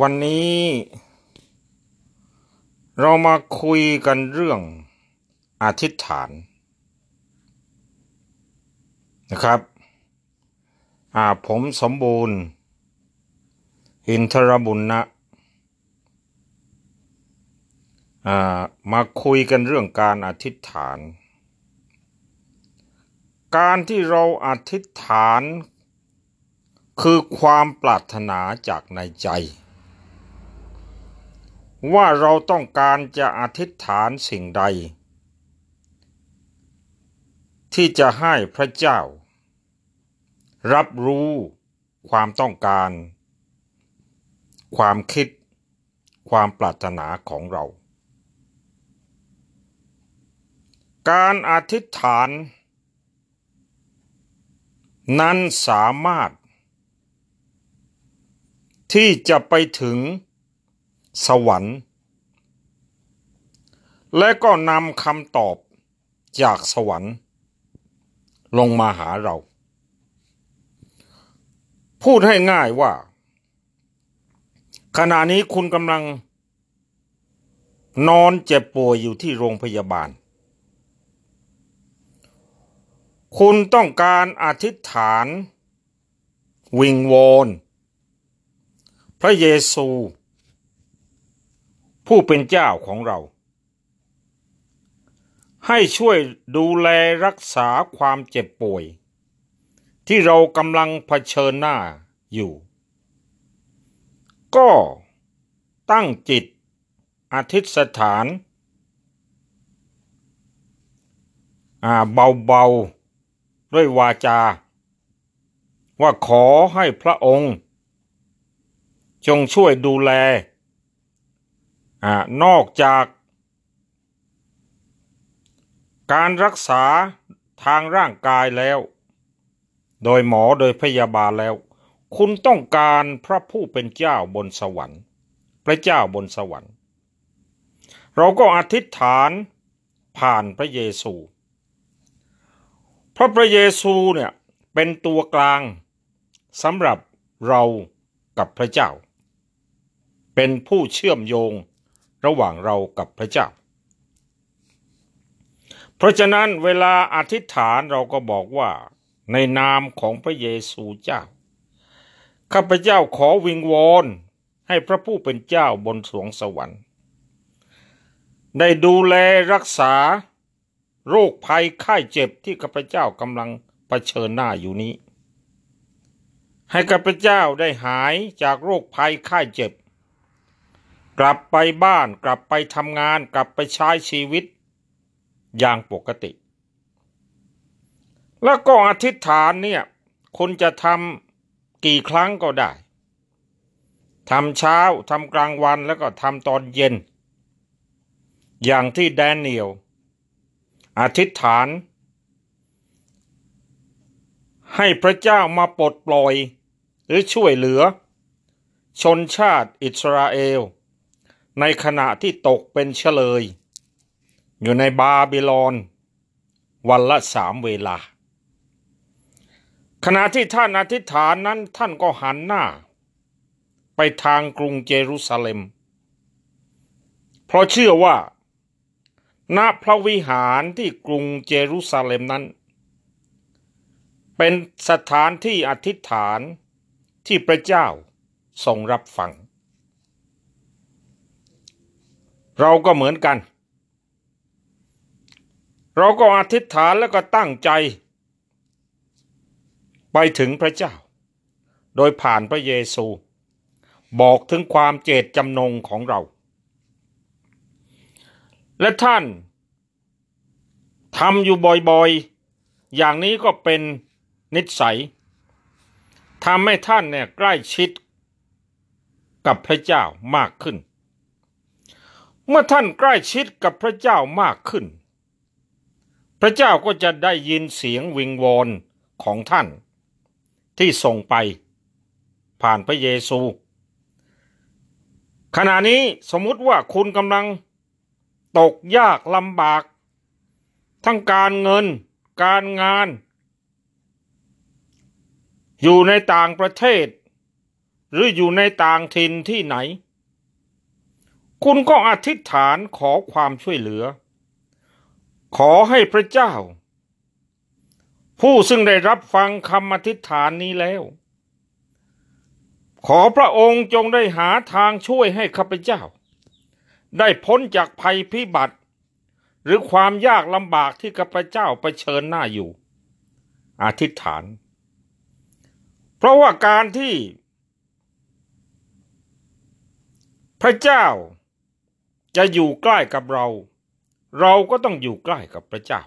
วันนี้ เรามาคุยกันเรื่องอธิษฐานนะครับผมสมบูรณ์ อินทรบุญนะอ่ามาคุยกันเรื่องการอธิษฐาน การที่เราอธิษฐาน คือความปรารถนาจากในใจ ว่าเราต้องการจะอธิษฐานสิ่งใด ที่จะให้พระเจ้า รับรู้ความต้องการ ความคิด ความปรารถนาของเรา การอธิษฐาน นั้นสามารถ ที่จะไปถึงสวรรค์ และก็นำคำตอบจากสวรรค์ ลงมาหาเรา พูดให้ง่ายว่า ขณะนี้คุณกำลัง นอนเจ็บป่วยอยู่ที่โรงพยาบาล คุณต้องการอธิษฐาน วิงวอน พระเยซู ผู้เป็นเจ้าของเรา ให้ช่วยดูแลรักษาความเจ็บป่วย ที่เรากำลังเผชิญหน้าอยู่ ก็ตั้งจิตอธิษฐานเบาๆ ด้วยวาจา ว่าขอให้พระองค์ จงช่วยดูแลอนอกจาก การรักษาทางร่างกายแล้ว โดยหมอโดยพยาบาลแล้ว คุณต้องการพระผู้เป็นเจ้าบนสวรรค์ พระเจ้าบนสวรรค์ เราก็อธิษฐานผ่านพระเยซู เพราะพระเยซูเนี่ยเป็นตัวกลางสำหรับเรากับพระเจ้า เป็นผู้เชื่อมโยงระหว่างเรากับพระเจ้า เพราะฉะนั้นเวลาอธิษฐานเราก็บอกว่า ในนามของพระเยซูเจ้า ข้าพเจ้าขอวิงวอนให้พระผู้เป็นเจ้าบนสวงสวรรค์ ได้ดูแลรักษาโรคภัยไข้เจ็บที่ข้าพเจ้ากำลังเผชิญหน้าอยู่นี้ ให้ข้าพเจ้าได้หายจากโรคภัยไข้เจ็บ กลับไปบ้าน กลับไปทำงาน กลับไปใช้ชีวิต อย่างปกติ แล้วก็อธิษฐานเนี่ยคุณจะทำกี่ครั้งก็ได้ทำเช้าทำกลางวันแล้วก็ทำตอนเย็น อย่างที่แดเนียลอธิษฐาน ให้พระเจ้ามาปลดปล่อย หรือช่วยเหลือ ชนชาติอิสราเอล ในขณะที่ตกเป็นเฉลย อยู่ในบาบิลอน วันละสามเวลา ขณะที่ท่านอธิษฐานนั้นท่านก็หันหน้า ไปทางกรุงเยรูซาเล็ม เพราะเชื่อว่าณพระวิหารที่กรุงเยรูซาเล็มนั้น เป็นสถานที่อธิษฐานที่พระเจ้าทรงรับฟัง เราก็เหมือนกัน เราก็อธิษฐานแล้วก็ตั้งใจ ไปถึงพระเจ้า โดยผ่านพระเยซู บอกถึงความเจตจำนงของเรา และท่านทำอยู่บ่อยๆ อย่างนี้ก็เป็นนิสัยทำให้ท่านเนี่ยใกล้ชิดกับพระเจ้ามากขึ้น เมื่อท่านใกล้ชิดกับพระเจ้ามากขึ้น พระเจ้าก็จะได้ยินเสียงวิงวอนของท่าน ที่ส่งไป ผ่านพระเยซู ขณะนี้สมมุติว่าคุณกำลัง ตกยากลำบาก ทั้งการเงิน การงาน อยู่ในต่างประเทศ หรืออยู่ในต่างถิ่นที่ไหน คุณก็อธิษฐานขอความช่วยเหลือ ขอให้พระเจ้า ผู้ซึ่งได้รับฟังคำอธิษฐานนี้แล้ว ขอพระองค์จงได้หาทางช่วยให้ข้าพเจ้า ได้พ้นจากภัยพิบัติ หรือความยากลำบากที่ข้าพเจ้าไปเชิญหน้าอยู่ อธิษฐาน เพราะว่าการที่พระเจ้า จะอยู่ใกล้กับเรา เราก็ต้องอยู่ใกล้กับพระเจ้า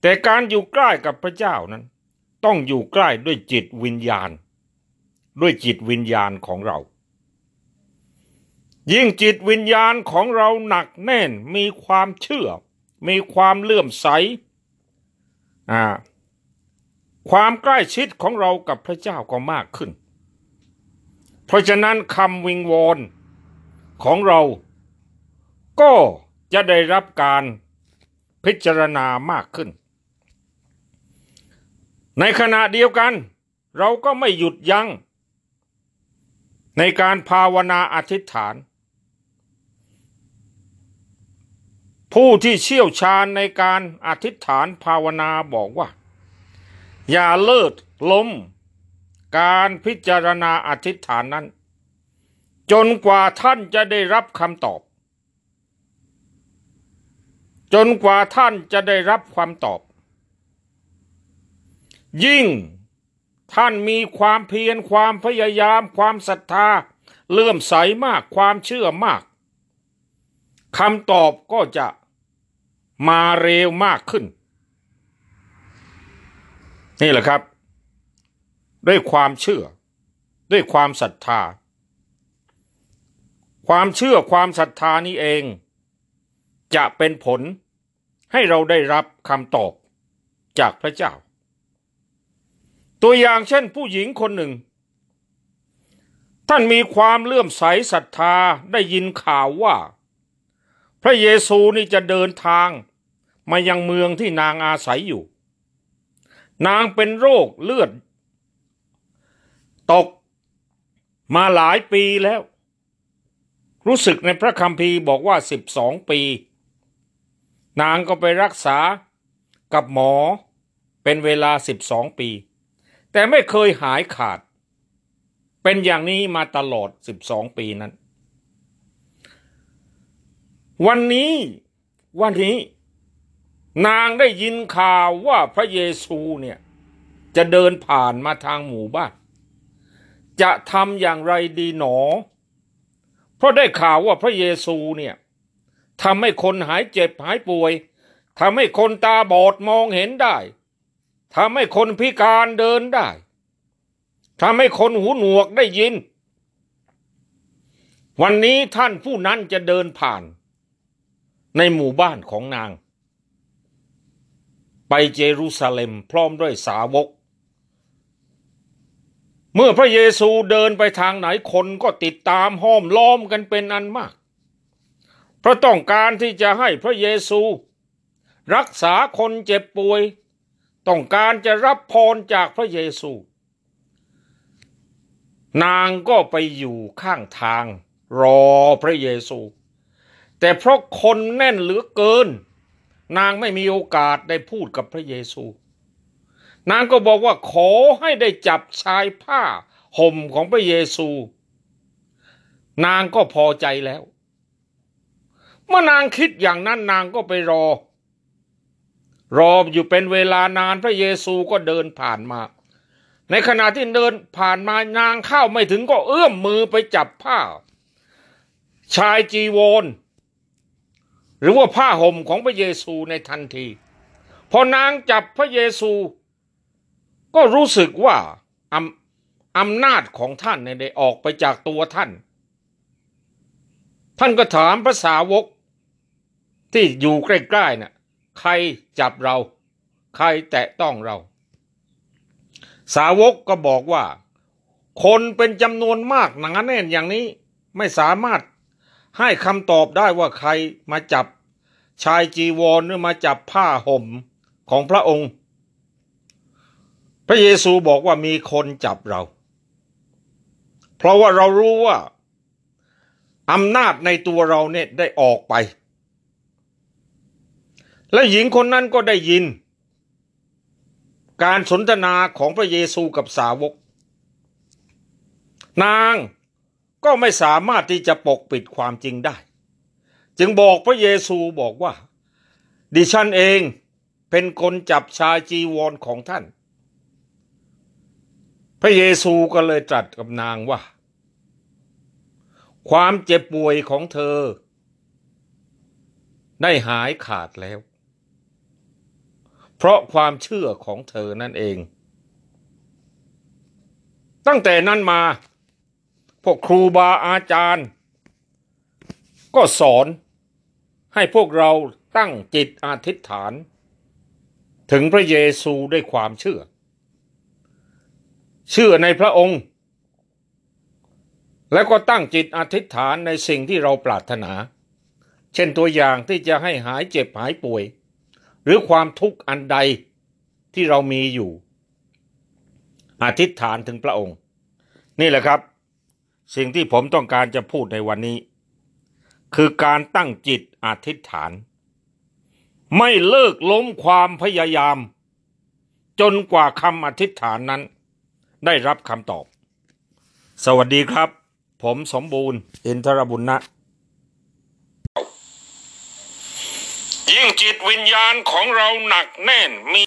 แต่การอยู่ใกล้กับพระเจ้านั้น ต้องอยู่ใกล้ด้วยจิตวิญญาณ ด้วยจิตวิญญาณของเรา ยิ่งจิตวิญญาณของเราหนักแน่นมีความเชื่อ มีความเลื่อมใสอ่าความใกล้ชิดของเรากับพระเจ้าก็มากขึ้น เพราะฉะนั้นคำวิงวอนของเรา ก็จะได้รับการพิจารณามากขึ้น ในขณะเดียวกัน เราก็ไม่หยุดยัง้ง ในการภาวนาอธิษฐาน ผู้ที่เชี่ยวชาญในการอธิษฐานภาวนาบอกว่า อย่าเลิศล้ม การพิจารณาอธิษฐานนั้น จนกว่าท่านจะได้รับคำตอบ จนกว่าท่านจะได้รับความตอบ ยิ่งท่านมีความเพียรความพยายามความศรัทธา เลื่อมใสมากความเชื่อมากคำตอบก็จะมาเร็วมากขึ้น นี่แหละครับ ด้วยความเชื่อ ด้วยความศรัทธา ความเชื่อความศรัทธานี้เอง จะเป็นผลให้เราได้รับคำตอบจากพระเจ้า ตัวอย่างเช่นผู้หญิงคนหนึ่ง ท่านมีความเลื่อมใสศรัทธาได้ยินข่าวว่า พระเยซูนี่จะเดินทางมายังเมืองที่นางอาศัยอยู่ นางเป็นโรคเลือด ตกมาหลายปีแล้ว รู้สึกในพระคัมภีร์บอกว่าสิบสองปี นางก็ไปรักษากับหมอเป็นเวลาสิบสองปี แต่ไม่เคยหายขาด เป็นอย่างนี้มาตลอดสิบสองปีนั้น วันนี้วันนี้ นางได้ยินข่าวว่าพระเยซูเนี่ยจะเดินผ่านมาทางหมู่บ้าน จะทำอย่างไรดีหนอ เพราะได้ข่าวว่าพระเยซูเนี่ย ทำให้คนหายเจ็บหายป่วยทำให้คนตาบอดมองเห็นได้ทำให้คนพิการเดินได้ทำให้คนหูหนวกได้ยิน วันนี้ท่านผู้นั้นจะเดินผ่าน ในหมู่บ้านของนาง ไปเยรูซาเล็มพร้อมด้วยสาวก เมื่อพระเยซูเดินไปทางไหนคนก็ติดตามห้อมล้อมกันเป็นอันมาก ราะต้องการที่จะให้พระเยซู รักษาคนเจ็บป่วย ต้องการจะรับพรจากพระเยซู นางก็ไปอยู่ข้างทาง รอพระเยซู แต่เพราะคนแน่นเหลือเกิน นางไม่มีโอกาสได้พูดกับพระเยซู นางก็บอกว่าขอให้ได้จับชายผ้าห่มของพระเยซู นางก็พอใจแล้ว เมื่อนางคิดอย่างนั้นนางก็ไปรอ รออยู่เป็นเวลานานพระเยซูก็เดินผ่านมา ในขณะที่เดินผ่านมานางเข้าไม่ถึงก็เอื้อมมือไปจับผ้า ชายจีวรหรือว่าผ้าห่มของพระเยซูในทันที พอนางจับพระเยซู ก็รู้สึกว่าอำอำนาจของท่านได้ออกไปจากตัวท่าน ท่านก็ถามภาษาวก ที่อยู่ใกล้ๆนะ่ะใครจับเรา ใครแตะต้องเรา สาวกก็บอกว่า คนเป็นจำนวนมากหนาแน่นอย่างนี้ไม่สามารถให้คำตอบได้ว่าใครมาจับชายจีวรหรือมาจับผ้าห่มของพระองค์ พระเยซูบอกว่ามีคนจับเรา เพราะว่าเรารู้ว่าอำนาจในตัวเราเนี่ยได้ออกไป และหญิงคนนั้นก็ได้ยิน การสนทนาของพระเยซูกับสาวก นางก็ไม่สามารถที่จะปกปิดความจริงได้ จึงบอกพระเยซูบอกว่า ดิฉันเองเป็นคนจับชายจีวรของท่าน พระเยซูก็เลยตรัสกับนางว่า ความเจ็บป่วยของเธอ ได้หายขาดแล้ว เพราะความเชื่อของเธอนั่นเอง ตั้งแต่นั้นมา พวกครูบาอาจารย์ ก็สอนให้พวกเราตั้งจิตอธิษฐาน ถึงพระเยซูด้วยความเชื่อ เชื่อในพระองค์ แล้วก็ตั้งจิตอธิษฐานในสิ่งที่เราปรารถนา เช่นตัวอย่างที่จะให้หายเจ็บหายป่วย หรือความทุกข์อันใดที่เรามีอยู่อธิษฐานถึงพระองค์ นี่แหละครับ สิ่งที่ผมต้องการจะพูดในวันนี้ คือการตั้งจิตอธิษฐาน ไม่เลิกล้มความพยายาม จนกว่าคำอธิษฐานนั้น ได้รับคำตอบ สวัสดีครับ ผมสมบูรณ์ อินทรบุญนะ ยิ่งจิตวิญญาณของเราหนักแน่นมี